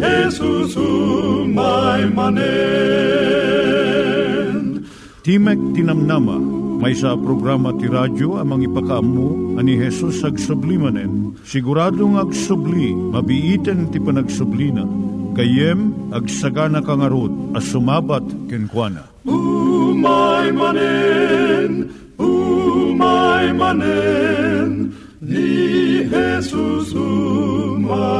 Jesus umay manen. Timek Tinamnama, may sa programa ti radyo amang ipakaamu ani Hesus ag sublimanen. Siguradong ag subli, mabiiten ti panagsublina. Kayem ag sagana kangarot as sumabat kenkwana. Umay manen, umay manen, ni Jesus umay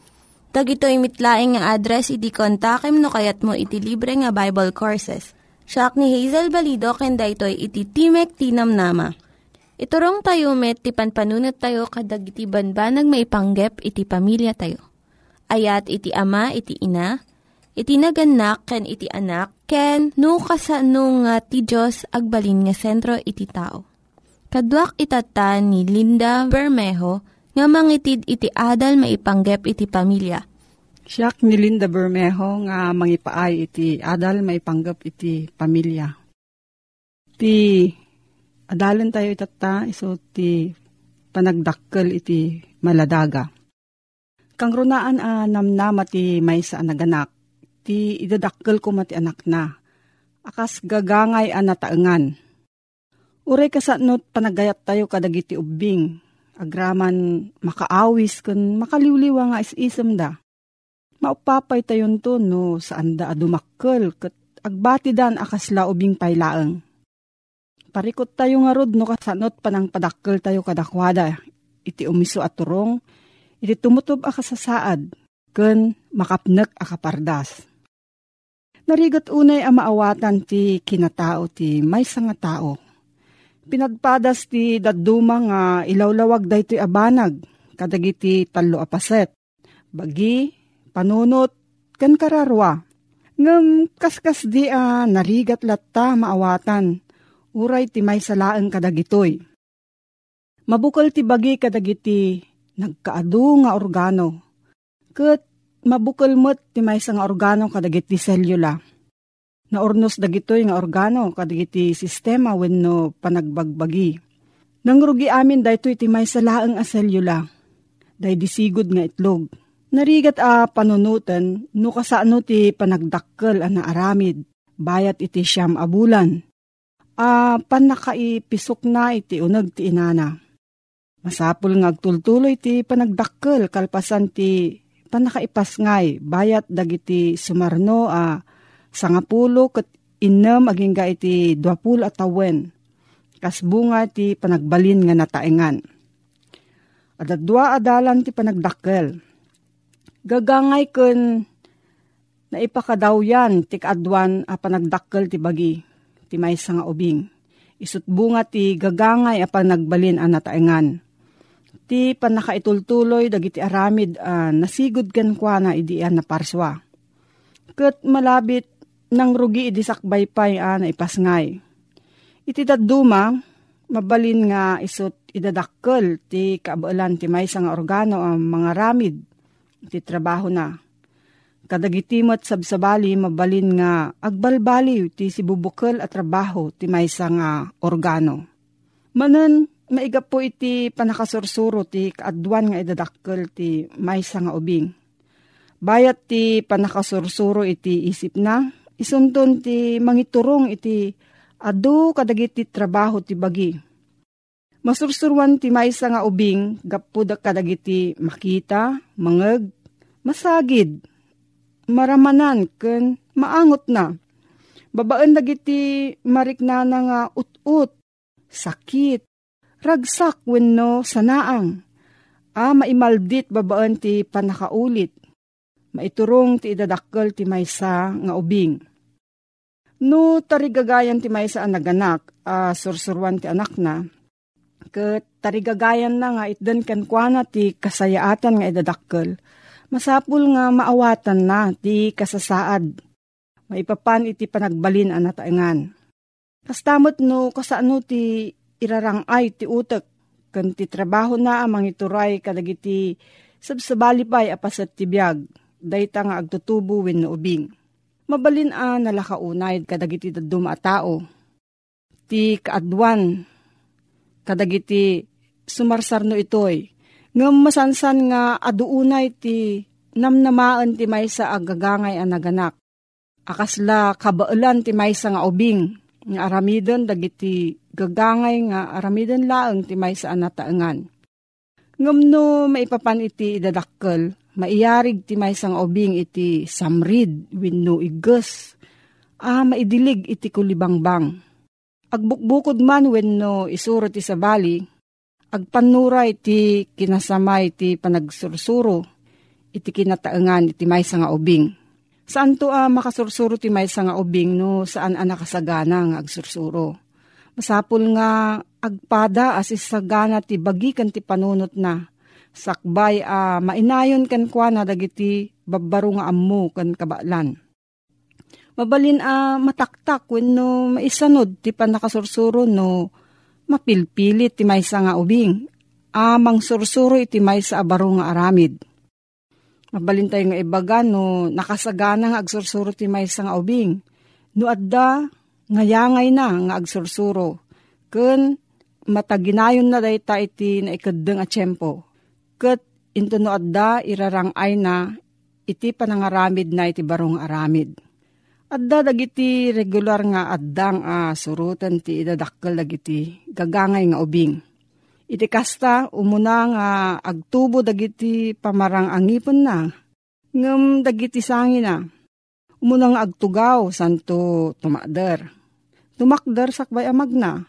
Tag ito'y mitlaing nga address, iti kontakem no kayat mo iti libre nga Bible Courses. Siya ni Hazel Balido, kenda ito'y iti Timek Tinam Nama. Iturong tayo met, ti panpanunat tayo kadag iti banbanag maipanggep iti pamilya tayo. Ayat iti ama, iti ina, iti naganak, ken iti anak, ken no kasano nga ti Diyos agbalin nga sentro iti tao. Kaduak itata ni Linda Bermejo, nga mangitid iti adal maipanggep iti pamilya. Siyak ni Linda Bermejo nga mangipaay iti adal maipanggep iti pamilya. Ti adalan tayo itata iso ti panagdakkel iti maladaga. Kang runaan a namnama ti may sa naganak, ti idadakkel ko mati anak na. Akas gagangay a nataengan. Uray kasatnot panagayat tayo kadagiti ubing, agraman makaawis kun makaliwliwa nga is-isem da. Maupapay tayon to no saan da adumakkel kat agbati dan akasla ubing paylaeng. Parikot tayo nga rod no kasanot panang padakkel tayo kadakwada iti umiso at turong iti tumutob akasasaad ken makapnek akapardas. Narigat unay ang maawatan ti kinatao ti may nga tao pinagpadas ti daduma nga ilawlawag daytoy abanag kadagiti talo apaset. Bagi, panunot, kan kararwa. Ngam kaskas di a narigat latta maawatan. Uray ti may salaang kadagitoy. Mabukal ti bagi kadagiti nagkaadu nga organo. Kat mabukal mo't ti may nga organo kadagiti selula na ornos dagitoy nga organo kadagiti sistema wenno panagbagbagi. Nangrugi amin daytoy iti may salaang a selula. Day disigod nga itlog. Narigat a panunutan no kasano ti panagdakkel a naaramid. Bayat iti siyam abulan. A panakaipisok na iti unag ti inana. Masapul nga agtultuloy ti panagdakkel kalpasan ti panakaipasngay bayat dagiti sumarno a sangapulo ket innem aging ga iti duapulo at tawen. Kas bunga ti panagbalin nga nataengan. At dua adalan ti panagdakkel. Gagangay ken naipakadaw yan ti kaadwan a panagdakkel ti bagi ti may nga ubing. Isut bunga ti gagangay a panagbalin a nataengan. Ti panakaitultuloy dagiti aramid a nasigod kan kwa na idian na parswa. Kat malabit nang rugi idisakbay pay a na ipasngay. Iti daduma, mabalin nga isot idadakkel ti kaabalan ti may nga organo ang mga ramid ti trabaho na. Kadagitimot sabsabali mabalin nga agbalbali ti sibubukal at trabaho ti may nga organo. Manan, maiga po iti panakasursuro ti kaadwan nga idadakkel ti maysa nga ubing. Bayat ti panakasursuro iti isip na, isunton ti mangiturong iti adu kadagiti trabaho ti bagi. Masursurwan ti maysa nga ubing, gapuda kadagiti makita, mangeg, masagid, maramanan, ken maangot na. Babaan dagiti mariknana nga ut-ut, sakit, ragsak wenno sanaang. A maimaldit babaan ti panakaulit. Maiturong ti idadakkel ti maysa nga ubing. No tarigagayan ti maysa ang naganak, a sursurwan ti anak na, ket tarigagayan na nga itden kan kuana ti kasayaatan nga idadakkel, masapul nga maawatan na ti kasasaad. Maipapan iti panagbalin ang nataengan. Kastamot no kasano ti irarangay ti utek kan ti trabaho na amang ituray kadagiti sabsabali pa'y apasat ti biyag, dayta nga agtutubo wen no ubing. Mabalin a nalakaunay kadagiti daduma tao. Ti kaadwan, kadagiti sumarsarno itoy. Ngam masansan nga aduunay ti namnamaan ti maysa agagangay a naganak. Akasla kabaalan ti maysa nga ubing, nga aramidon dagiti gagangay nga aramidon laeng ti maysa a nataengan. Ngam no maipapan iti idadakkel, maiyarig ti maysa nga ubing iti samrid wenno iges. Ah, maidilig iti kulibangbang. Agbukbukod man wenno isuro ti sabali, agpanuray ti kinasamay ti panagsursuro, iti kinataengan iti maysa nga ubing. Saan to ah, makasursuro ti maysa nga ubing no saan ang nakasagana nga agsursuro. Masapul nga agpada as isagana ti bagikan ti panunot na. Sakbay a ah, mainayon kan kwa na dagiti babbaro nga ammo kan kabalan. Mabalin a ah, mataktak wenno maisanod ti panakasursuro no mapilpilit ti maysa nga ubing. Amang sursuro iti maysa abaro nga aramid. Mabalin tayo nga ibaga no nakasagana nga agsursuro ti maysa nga ubing. No adda nga yangay na nga agsursuro. Kun mataginayon na dayta iti na ikaddeng a tiyempo. Kat into no adda irarangay na iti panangaramid na iti barong aramid. Adda dagiti regular nga addang a uh, surutan ti idadakkel dagiti gagangay nga ubing. Iti kasta umuna nga agtubo dagiti pamarang angipon na. Ngem dagiti sangi na. Umuna nga agtugaw santo tumakder. Tumakder sakbay amag na.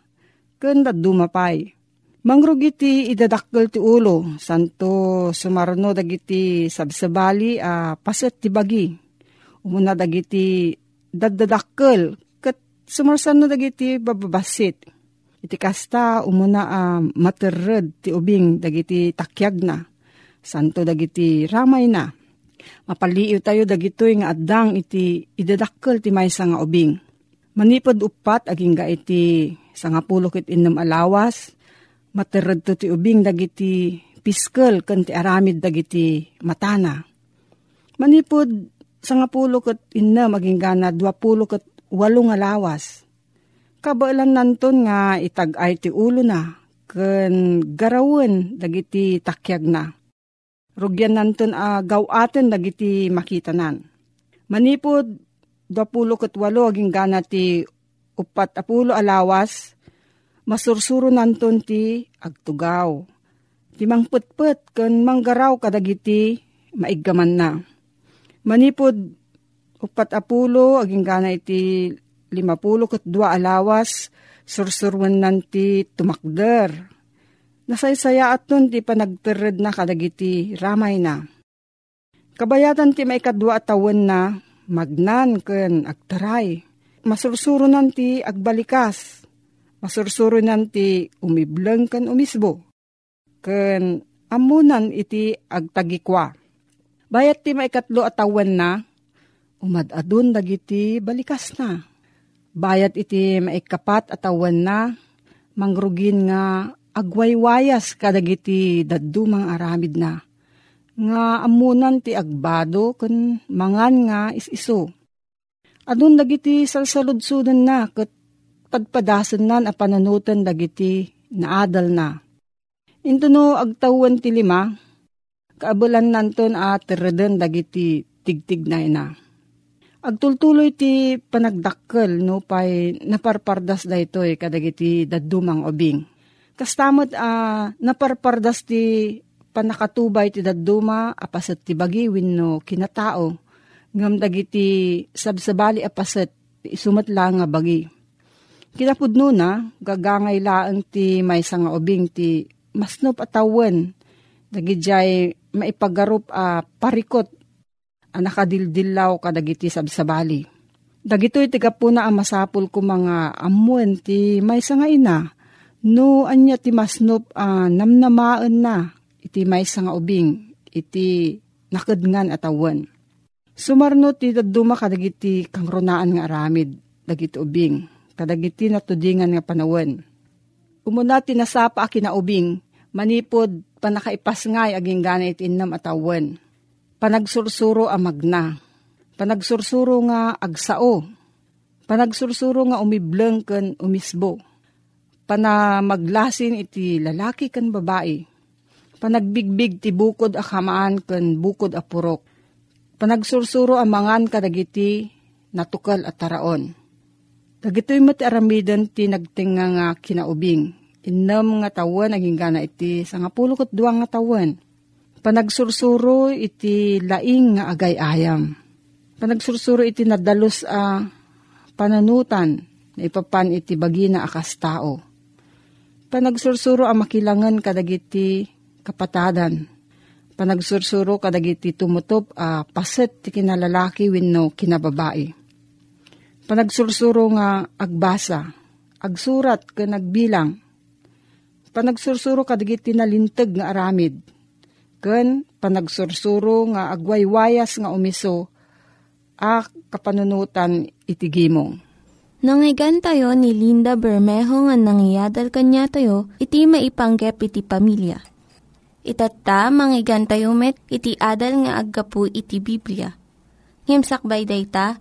Kanda dumapay. Mangrugiti idadakkel ti ulo santo sumarno dagiti sabsabali a uh, paset ti bagi. Umuna dagiti dadadakkel kat sumarsan no dagiti bababasit. Iti kasta umuna a uh, materred ti ubing dagiti takyag na. Santo dagiti ramay na. Mapaliw tayo dagitoy nga addang iti idadakkel ti maysa nga ubing. Manipod upat aging ga iti sangapulo kit innam alawas. Materred to ti ubing dagiti piskal kan ti aramid dagiti matana. Manipod sangapulo kat inna maging gana dwapulo kat walong alawas. Kabailan nanton nga itag-ay ti ulo na, ken garawen dagiti takyag na. Rugyan nanton a uh, gawaten dagiti makitanan. Manipod, dwapulo kat walo aging gana ti upat apulo alawas, masursuro nanton ti agtugaw. Ti mangputput ken manggaraw kadagiti maiggaman na Manipod upat apulo, aging gana iti limapulo kat dua alawas, sursurwan nanti tumakder. Nasaysaya at nun ti panagtered na kadagiti ramay na. Kabayatan ti maikadwa atawan na magnan ken agtaray. Masursuro nanti agbalikas. Masursuro nanti umibleng ken umisbo. Ken amunan iti agtagikwa Bayat ti maikatlo atawan na, umadadun dagiti balikas na. Bayat iti maikapat atawan na, mangrugin nga agwaywayas kadagiti dadumang aramid na. Nga amunan ti agbado kun mangan nga isiso. Adun dagiti salsaludsudan na kat padpadasan nan a pananutan dagiti naadal na. Intuno agtawan ti lima, kaabulan nanton at reden dagiti tigtig na ina. Agtultuloy ti panagdakkel no pay naparpardas da ito eh, kadagiti dadumang obing. Kastamot uh, naparpardas ti panakatubay ti daduma apaset ti bagi no kinatao ngam dagiti sabsabali apaset isumat lang nga bagi. Kinapudno na gagangay laang ti may nga obing ti masnop atawan dagijay maipagarup a uh, parikot nakadildilaw kadagiti sabsabali. Dagito'y tiga po na ang masapul ko mga amuan ti may nga ina. No, anya ti masnop uh, namnamaan na iti may nga ubing iti nakadngan atawan. Sumarno ti daduma kadagiti kangronaan nga aramid dagiti ubing kadagiti natudingan nga panawan. Umuna ti nasapa kinaubing manipod panakaipas ngay aging ganit innam atawan panagsursuro a magna. Panagsursuro nga agsao. Panagsursuro nga umibleng ken umisbo. Panamaglasin iti lalaki ken babae. Panagbigbig ti bukod a kamaan ken bukod a purok. Panagsursuro a mangan kadagiti natukal at taraon. Dagitoy mati aramidan ti nagtinga nga kinaubing. Innam nga tawen naging gana iti sangapulukot duwang nga tawen Panagsursuro iti laing nga agay-ayam. Panagsursuro iti nadalos a pananutan na ipapan iti bagina akas tao. Panagsursuro a makilangan kadagiti kapatadan. Panagsursuro kadagiti tumutop a paset ti kinalalaki wenno kinababae. Panagsursuro nga agbasa, agsurat ka nagbilang. Panagsursuro kadagiti nalintag nga aramid ken panagsursuro nga agwaywayas nga umiso a kapanunutan itigimong. Nangyigan tayo ni Linda Bermejo nga nangyadal kanya tayo, iti maipanggep iti pamilya. Itatta, manggigan tayo met, iti adal nga aggapu iti Biblia. Ngimsakbay day ta,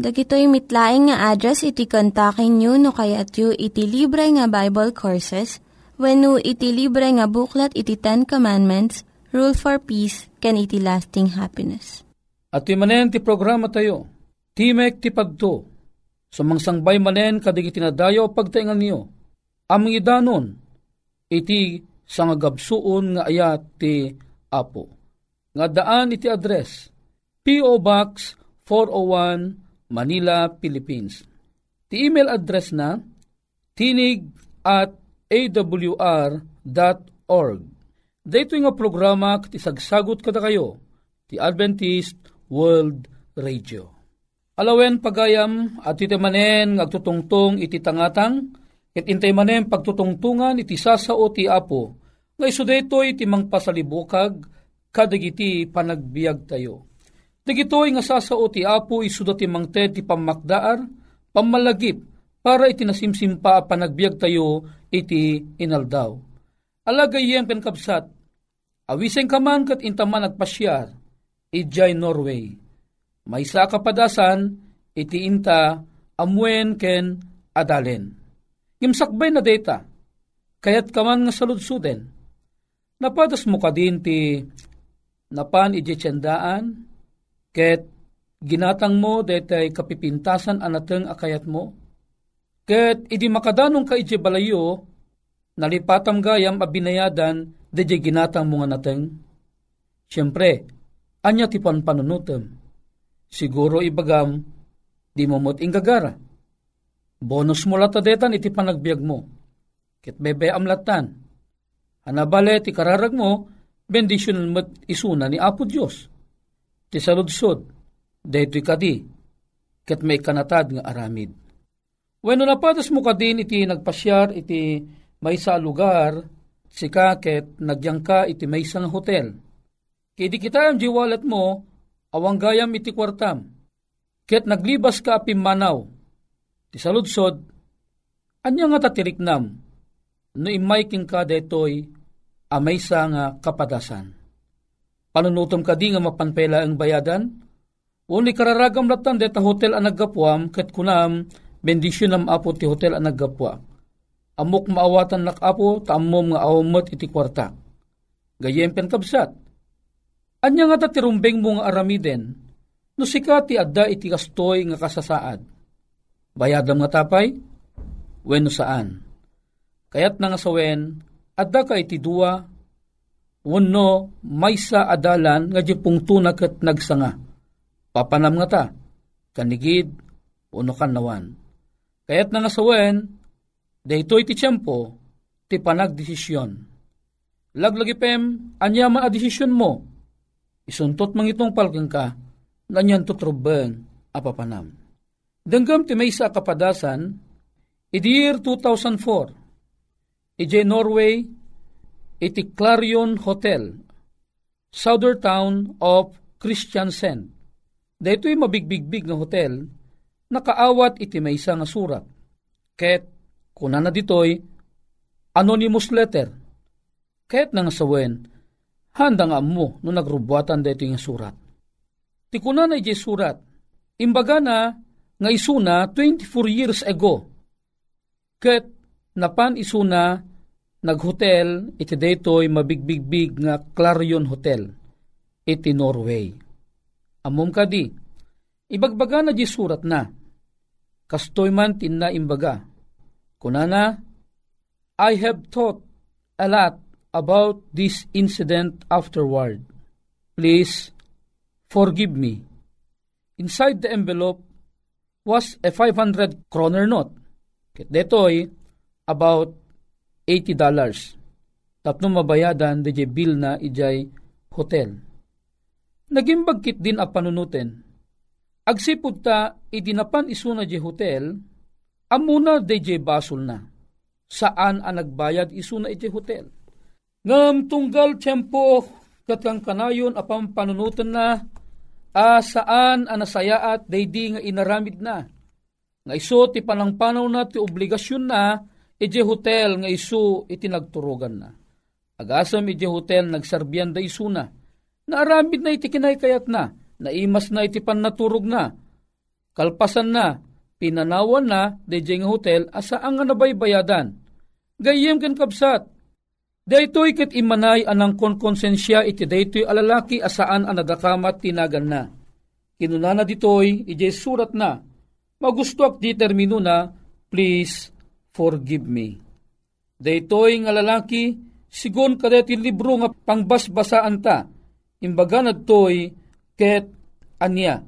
Dagitoy mitlaing nga address iti kontakin nyo no kayat yu iti libre nga Bible Courses when iti libre nga buklat iti Ten Commandments rule for peace, can iti lasting happiness. At manen ti programa tayo, Timek ti pagto, sumangsangbay manen kadig itinadayo pagtaingan niyo, aming idanon, iti sangagabsuon nga ayat ti Apo. Nga daan iti address, P.O. Box 401 Manila, Philippines. Ti email address na tinig at awr.org Dito nga programa iti sagsagot kada kayo, ti Adventist World Radio. Alawen pagayam at iti manen agtutungtong iti tangatang, ket intay manen pagtutungtungan iti sasao ti apo, nga iso daytoy iti mangpasalibukag, kadagiti panagbiag tayo. Dagitoy nga sasao ti apo iso ti mangted ti pamakdaar, pamalagip, para iti nasimsimpa panagbiag tayo iti inaldaw Alagayem ken kapsat, awiseng kaman kat intaman nagpasyar, ijay Norway. May sa kapadasan, iti inta amwen ken adalen. Ngimsakbay na data, kayat kaman nga saludsuden. Napadas mo kadin ti napan ijetsendaan, ket ginatang mo detay kapipintasan anateng akayat mo, ket idi makadanong ka ije balayo, nalipatam gayam abinayadan de ginatang mga nateng. Siyempre, anya ti panpanunutem. Siguro ibagam, di mo mo't ingagara. Bonus mo latadetan iti panagbiag mo. Kit bebe amlatan. Hanabale ti kararag mo, bendisyon mo't isuna ni Apo Diyos. Ti saludsod, daytoy kadi, ket may kanatad nga aramid. Bueno napatas mo kadin iti nagpasyar iti may sa lugar, si kaket nagyang ka iti may isang hotel. Kidi kita ang jiwalat mo, awang gayam iti kwartam. Ket naglibas ka apimanaw. Ti saludsod, anya nga tatiriknam, no imay king ka detoy, amay sa nga kapadasan. Panunutom ka di nga mapanpela ang bayadan, Uni kararagam latan deta hotel ang naggapuam, ket kunam, bendisyon am apo ti hotel ang naggapwa. Amok maawatan nak apo, taamom nga awamot iti kwarta. Gayem pen kabsat. Anya nga ta tirumbeng mo nga aramiden, no sika ti adda iti kastoy nga kasasaad. Bayadam nga tapay? Weno saan? Kayat nga sawen, adda ka iti dua, wano maysa adalan nga pungtuna ket nagsanga papanam nga ta, kanigid, uno nawan. Kaya't nga sawen, dayto iti tiyempo, ti panagdesisyon. Laglagi pem, anya man a desisyon mo, isuntot mang itong palkang ka, nanyan tutrubeng apapanam. Denggam ti may sa kapadasan, year 2004, iti Norway, iti Clarion Hotel, southern town of Christiansand, Daytoy mabigbigbig nga hotel, nakaawat iti maysa nga surat. Ket, kuna na ditoy, anonymous letter. Ket nga sawen, handa nga mo no nagrubuatan dito nga surat. Ti kuna na iti surat, imbaga na nga isuna 24 years ago. Ket napan isuna naghotel iti daytoy mabigbigbig nga Clarion Hotel iti Norway amom kadi, ibagbaga na di surat na, kastoy man tinna imbaga. Kunana, I have thought a lot about this incident afterward. Please forgive me. Inside the envelope was a 500 kroner note. Detoy, about $80. Tapno mabayadan de bill na ijay hotel. Naging bagkit din a panunuten. Agsipod ta, idinapan isuna di hotel, amuna de je basol na. Saan ang nagbayad isuna iti hotel? Ngam tunggal tiyempo katang kanayon apang panunutan na, a saan ang nasayaat daydi nga inaramid na. Nga iso ti panangpanaw na ti obligasyon na, iti hotel nga iso iti nagturugan na. Agasam iti hotel nagsarbiyan da isuna Naaramid na iti kinaykayat na, naimas na iti pannaturog na. Kalpasan na, pinanawan na, DJ nga hotel, asaan nga nabaybayadan. Gayem ken kabsat, Daytoy ket imanay anang konkonsensya iti daytoy alalaki asaan ang nadakamat tinagan na. Kinunana ditoy, ije surat na, magustuak di termino na, please forgive me. Daytoy nga lalaki, sigon kadeti libro nga pangbasbasaan ta, imbaga na toy ket anya.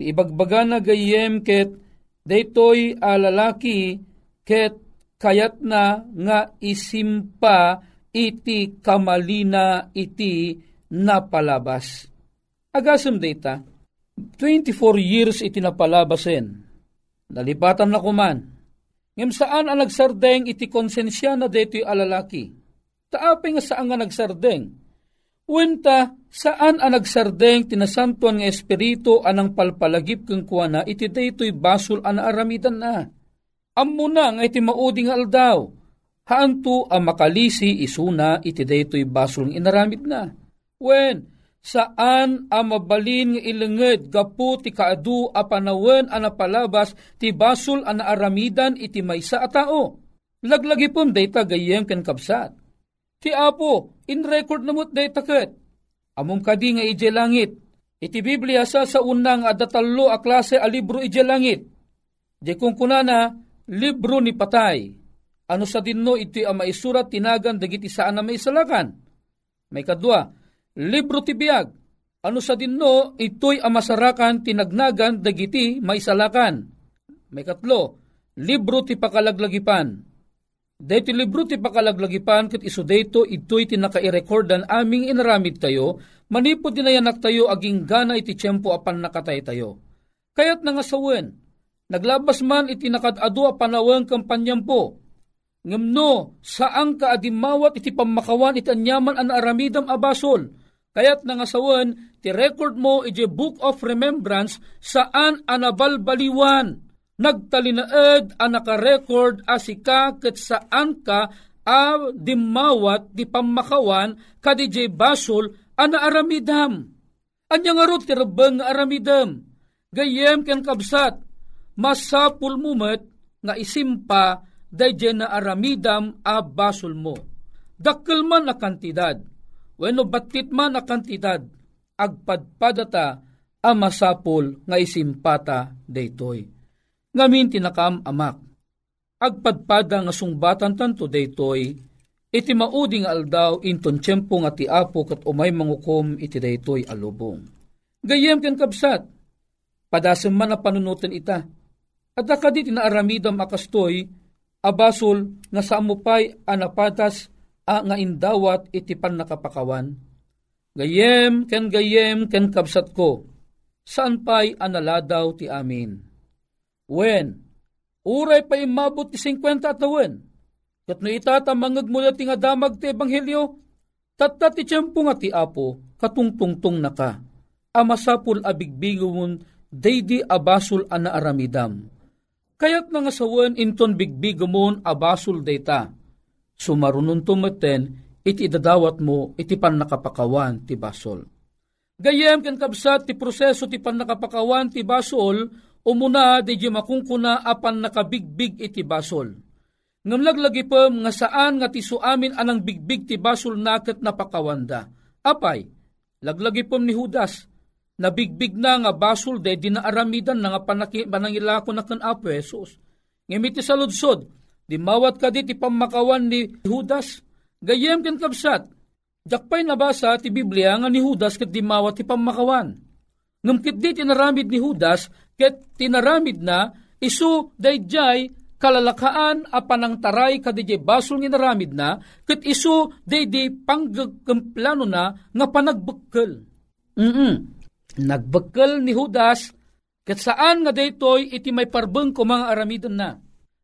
Ibagbaga na gayem ket daytoy a lalaki ket kayat na nga isimpa iti kamalina iti napalabas. Agasem data, 24 years iti napalabasen. Nalipatan na kuman. Ngem saan ang nagsardeng iti konsensya na deto'y alalaki? Taapay nga saan nga nagsardeng? Wenta, saan ang nagsardeng tinasantuan nga espiritu anang palpalagip keng kuana iti daytoy basol an aramidan na. Ammo na nga iti mauding aldaw. Haanto ang makalisi isuna iti daytoy basol ng inaramid na. Wen, saan ang mabalin nga ilenged gapu ti kaadu a panawen a napalabas ti basol an aramidan iti maysa a tao. Laglagi pon dayta gayem ken kapsat Ti Apo, in record namot day taket. Amom kadi nga ije langit. Iti Biblia sa sa unang adatalo a klase a libro ije langit. Di kung kunana, libro ni patay. Ano sa dinno iti ang maisurat tinagan dagiti saan na maisalakan. May kadwa, libro ti biyag. Ano sa dinno ito'y amasarakan tinagnagan dagiti maisalakan. May katlo, libro ti pakalaglagipan Dito libro ti pakalaglagipan ket iso dayto ito'y tinakairekordan aming inaramid tayo, manipod dinayanak tayo aging gana iti tiyempo apan nakatay tayo. Kaya't nangasawen, naglabas man iti nakadado a panawang kampanyam po, ngamno saan ka adimawat iti pamakawan iti anyaman an aramidam abasol. Kayat nangasawan ti record mo iti Book of Remembrance saan anabalbaliwan. Nagtalinaed ang nakarecord asika ket saan ka a dimawat di pamakawan ka di basol ana aramidam. Anya nga ti nga aramidam. Gayem ken kabsat masapul mumet nga isimpa dayjay na aramidam a basol mo. Dakkel man a kantidad, wenno batit man a kantidad, agpadpadata a masapul nga isimpata daytoy. Ngamin tinakam amak, agpadpada nga sungbatan tanto daytoy, iti mauding aldaw inton tiyempo nga ti apo kat umay mangukom iti daytoy alubong. Gayem ken kabsat, padasem man na panunutan ita, at akadi tinaaramidam akastoy, abasol nga sa amupay anapatas a nga indawat iti pan nakapakawan. Gayem ken gayem ken kabsat ko, saan pa'y analadaw ti amin. When, uray pa imabot ti 50 atawen, kat no itata mangag mula ti nga damag ti ebanghelyo, tatta ti tiyempo nga ti apo, katungtungtong na ka, amasapul abigbigumon, daydi abasol ana aramidam Kayat nga sawan inton bigbigomon abasul data. Sumarunun tumeten iti idadawat mo iti pan nakapakawan ti basol. Gayem ken kabsat ti proseso ti pan nakapakawan ti basol umuna di makungkuna apan nakabigbig iti basol. Ngam laglagi pa nga saan nga ti suamin anang bigbig ti basol naket napakawanda. Apay, laglagi pa ni Judas, nabigbig na nga basol de dinaaramidan na nga panangilako na kan Apo Jesus. Ngimiti sa ludsod, di mawat ka di ti pamakawan ni Judas, gayem ken kabsat, jakpay nabasa ti Biblia nga ni Judas ket di mawat ti pamakawan. Ngumkit di tinaramid ni Judas, ket tinaramid na, isu dayjay kalalakaan a panangtaray kadijay basol nga naramid na, ket isu daydi panggagkamplano na nga panagbukkel. Mm-mm. Nagbekkel ni Judas, ket saan nga daytoy iti may parbeng ko mga aramidon na.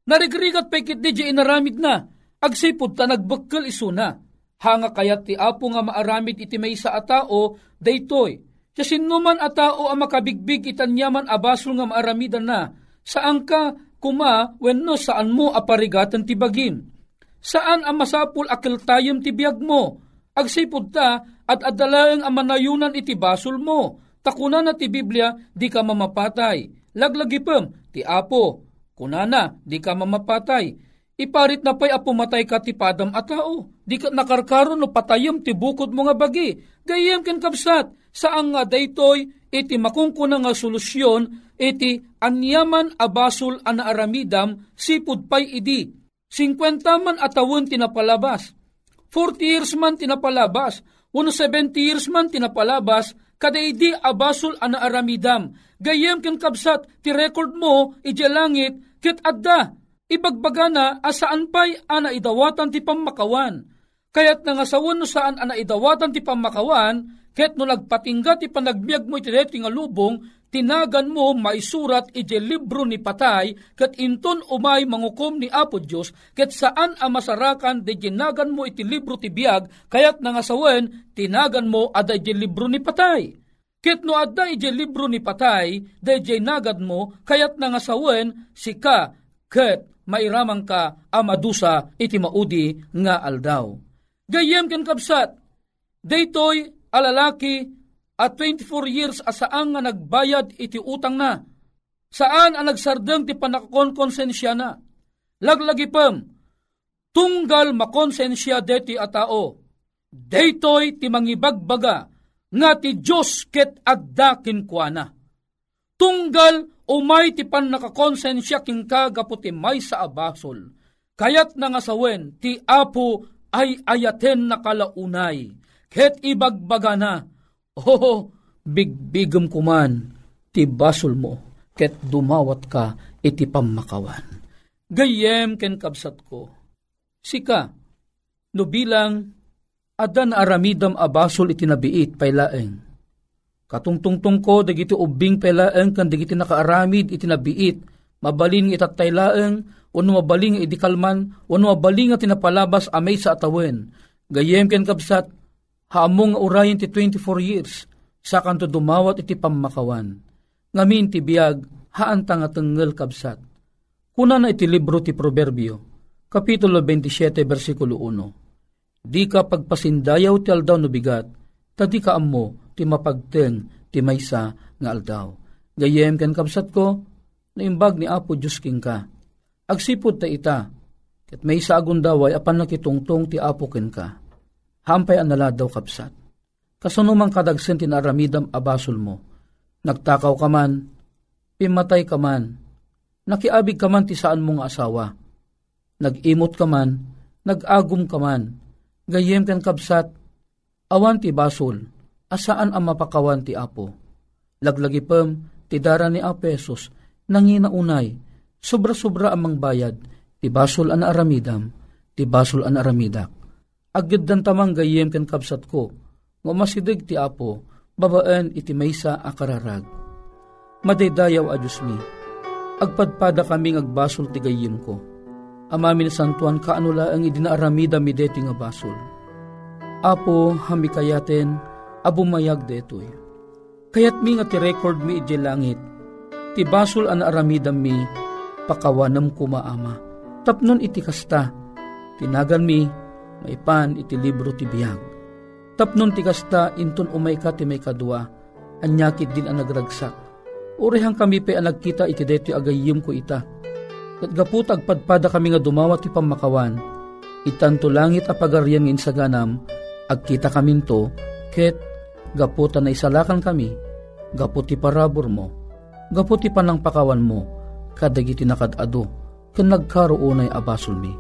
Narigrigat pa ikit di inaramid na, agsipod ta nagbekkel isuna. Hanga kayat ti apo nga maaramid iti may sa atao, daytoy. Siya sinuman atao ang makabigbig itanyaman abasol nga maaramidan na, saan ka kuma wenno saan mo aparigatan ti bagim. Saan ang masapul akil tayom ti biyag mo, agsipod ta at adalaeng ang manayunan iti basol mo, Takuna na ti Biblia, di ka mamapatay. Laglagipem, ti apo. Kunana, di ka mamapatay. Iparit na pa'y apumatay ka ti padam a tao. Di ka nakarkaro no patayom ti bukod mo nga bagi. Gayem ken kapsat, saan nga daytoy iti makungkuna nga solusyon iti anyaman abasol ana aramidam sipud pay idi. 50 man atawon tinapalabas. 40 years man tinapalabas. 170 years man tinapalabas kadaydi abasol ana aramidam. Gayem ken kabsat ti record mo ije langit ket adda ibagbagana asaan pay ana idawatan ti pamakawan. Kayat nga sawon no saan ana idawatan ti pamakawan, ket no nagpatingga ti panagbiag mo iti nga lubong, tinagan mo maisurat iti libro ni patay, ket inton umay mangukom ni Apo Diyos, ket saan a masarakan de ginagan mo iti libro ti biag, kayat nangasawen, tinagan mo ada iti libro ni patay. Ket no adda iti libro ni patay, de nagad mo, kayat nangasawen, sika, ket mairamang ka amadusa iti maudi nga aldaw. Gayem ken kapsat, daytoy alalaki at 24 years asaan nga nagbayad iti utang na. Saan ang nagsardeng ti panakakonsensya na. Laglagi pem, tunggal makonsensya deti a tao. Daytoy ti mangibagbaga nga ti Diyos ket addakin kuana. Tunggal umay ti pan nakakonsensya king kagapo ti may sa abasol. Kayat na nga sawen ti apo ay ayaten na kalaunay. Ket ibagbaga na Oh, bigbigam kuman, ti basol mo, ket dumawat ka iti pamakawan. Gayem ken kabsat ko, sika, no bilang adan aramidam abasol iti nabiit paylaeng. Katungtungtong ko, dagiti ubing paylaeng kan dagiti nakaaramid iti nabiit, mabalin itatay laeng, wano mabaling idikalman, wano mabaling nga tinapalabas amay sa atawen. Gayem ken kapsat, haamong nga urayin ti 24 years, sa kanto dumawat iti pamakawan. Ngamin ti biyag, haan nga tenggel kabsat. Kuna na iti libro ti Proverbio, Kapitulo 27, versikulo 1. Di ka pagpasindayaw ti aldaw no bigat, tadi ka amo ti mapagteng ti maysa nga aldaw. Gayem ken kabsat ko, naimbag ni Apo Diyos king ka. Agsipod ta ita, ket may sa agundaway apan nakitungtong ti Apo ken ka. Hampay anala daw kapsat. Kasunumang kadagsen tinaramidam abasol mo. Nagtakaw ka man, pimatay ka man, nakiabig ka man ti saan mong asawa. Nag-imot ka man, nag-agum ka man, gayem kan kabsat, awan ti basol, asaan ang mapakawan ti apo. Laglagi pem, ti dara ni apesos, nanginaunay, sobra-sobra amang bayad, ti basol an aramidam, ti basol an aramidak. Agad dan tamang gayem kan kabsat ko, ngumasidig ti apo, babaan iti maysa akararag. Madaydayaw a Diyos mi, agpadpada kaming agbasol ti gayim ko. Amamin santuan kaanula ang idinaaramida mi deti nga basol. Apo hami kayaten, abumayag detoy. Kayat mi nga ti record mi iti langit, ti basol an aramidam mi, pakawanam kumaama. Tapnon iti kasta, tinagan mi, maipan iti libro ti biyag. Tapnon ti kasta, inton umay ka ti may kadwa, anyakit din ang nagragsak. Urihang kami pa ang nagkita iti deti agayim ko ita. Kat gaputag padpada kami nga dumawat ti pamakawan, itanto langit apagaryan ngin sa agkita kaminto, ket gaputa na isalakan kami, gaputi parabor mo, gaputi panang pakawan mo, kadagiti nakadado, ken nagkaro unay abasol mi.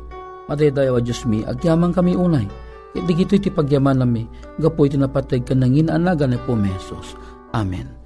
Madaydayaw a Diyos mi, agyaman kami unay, ket digito iti pagyaman nami, gapu iti napatay ka nangin anagan ni Pumesos. Amen.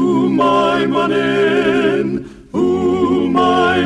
manen, umay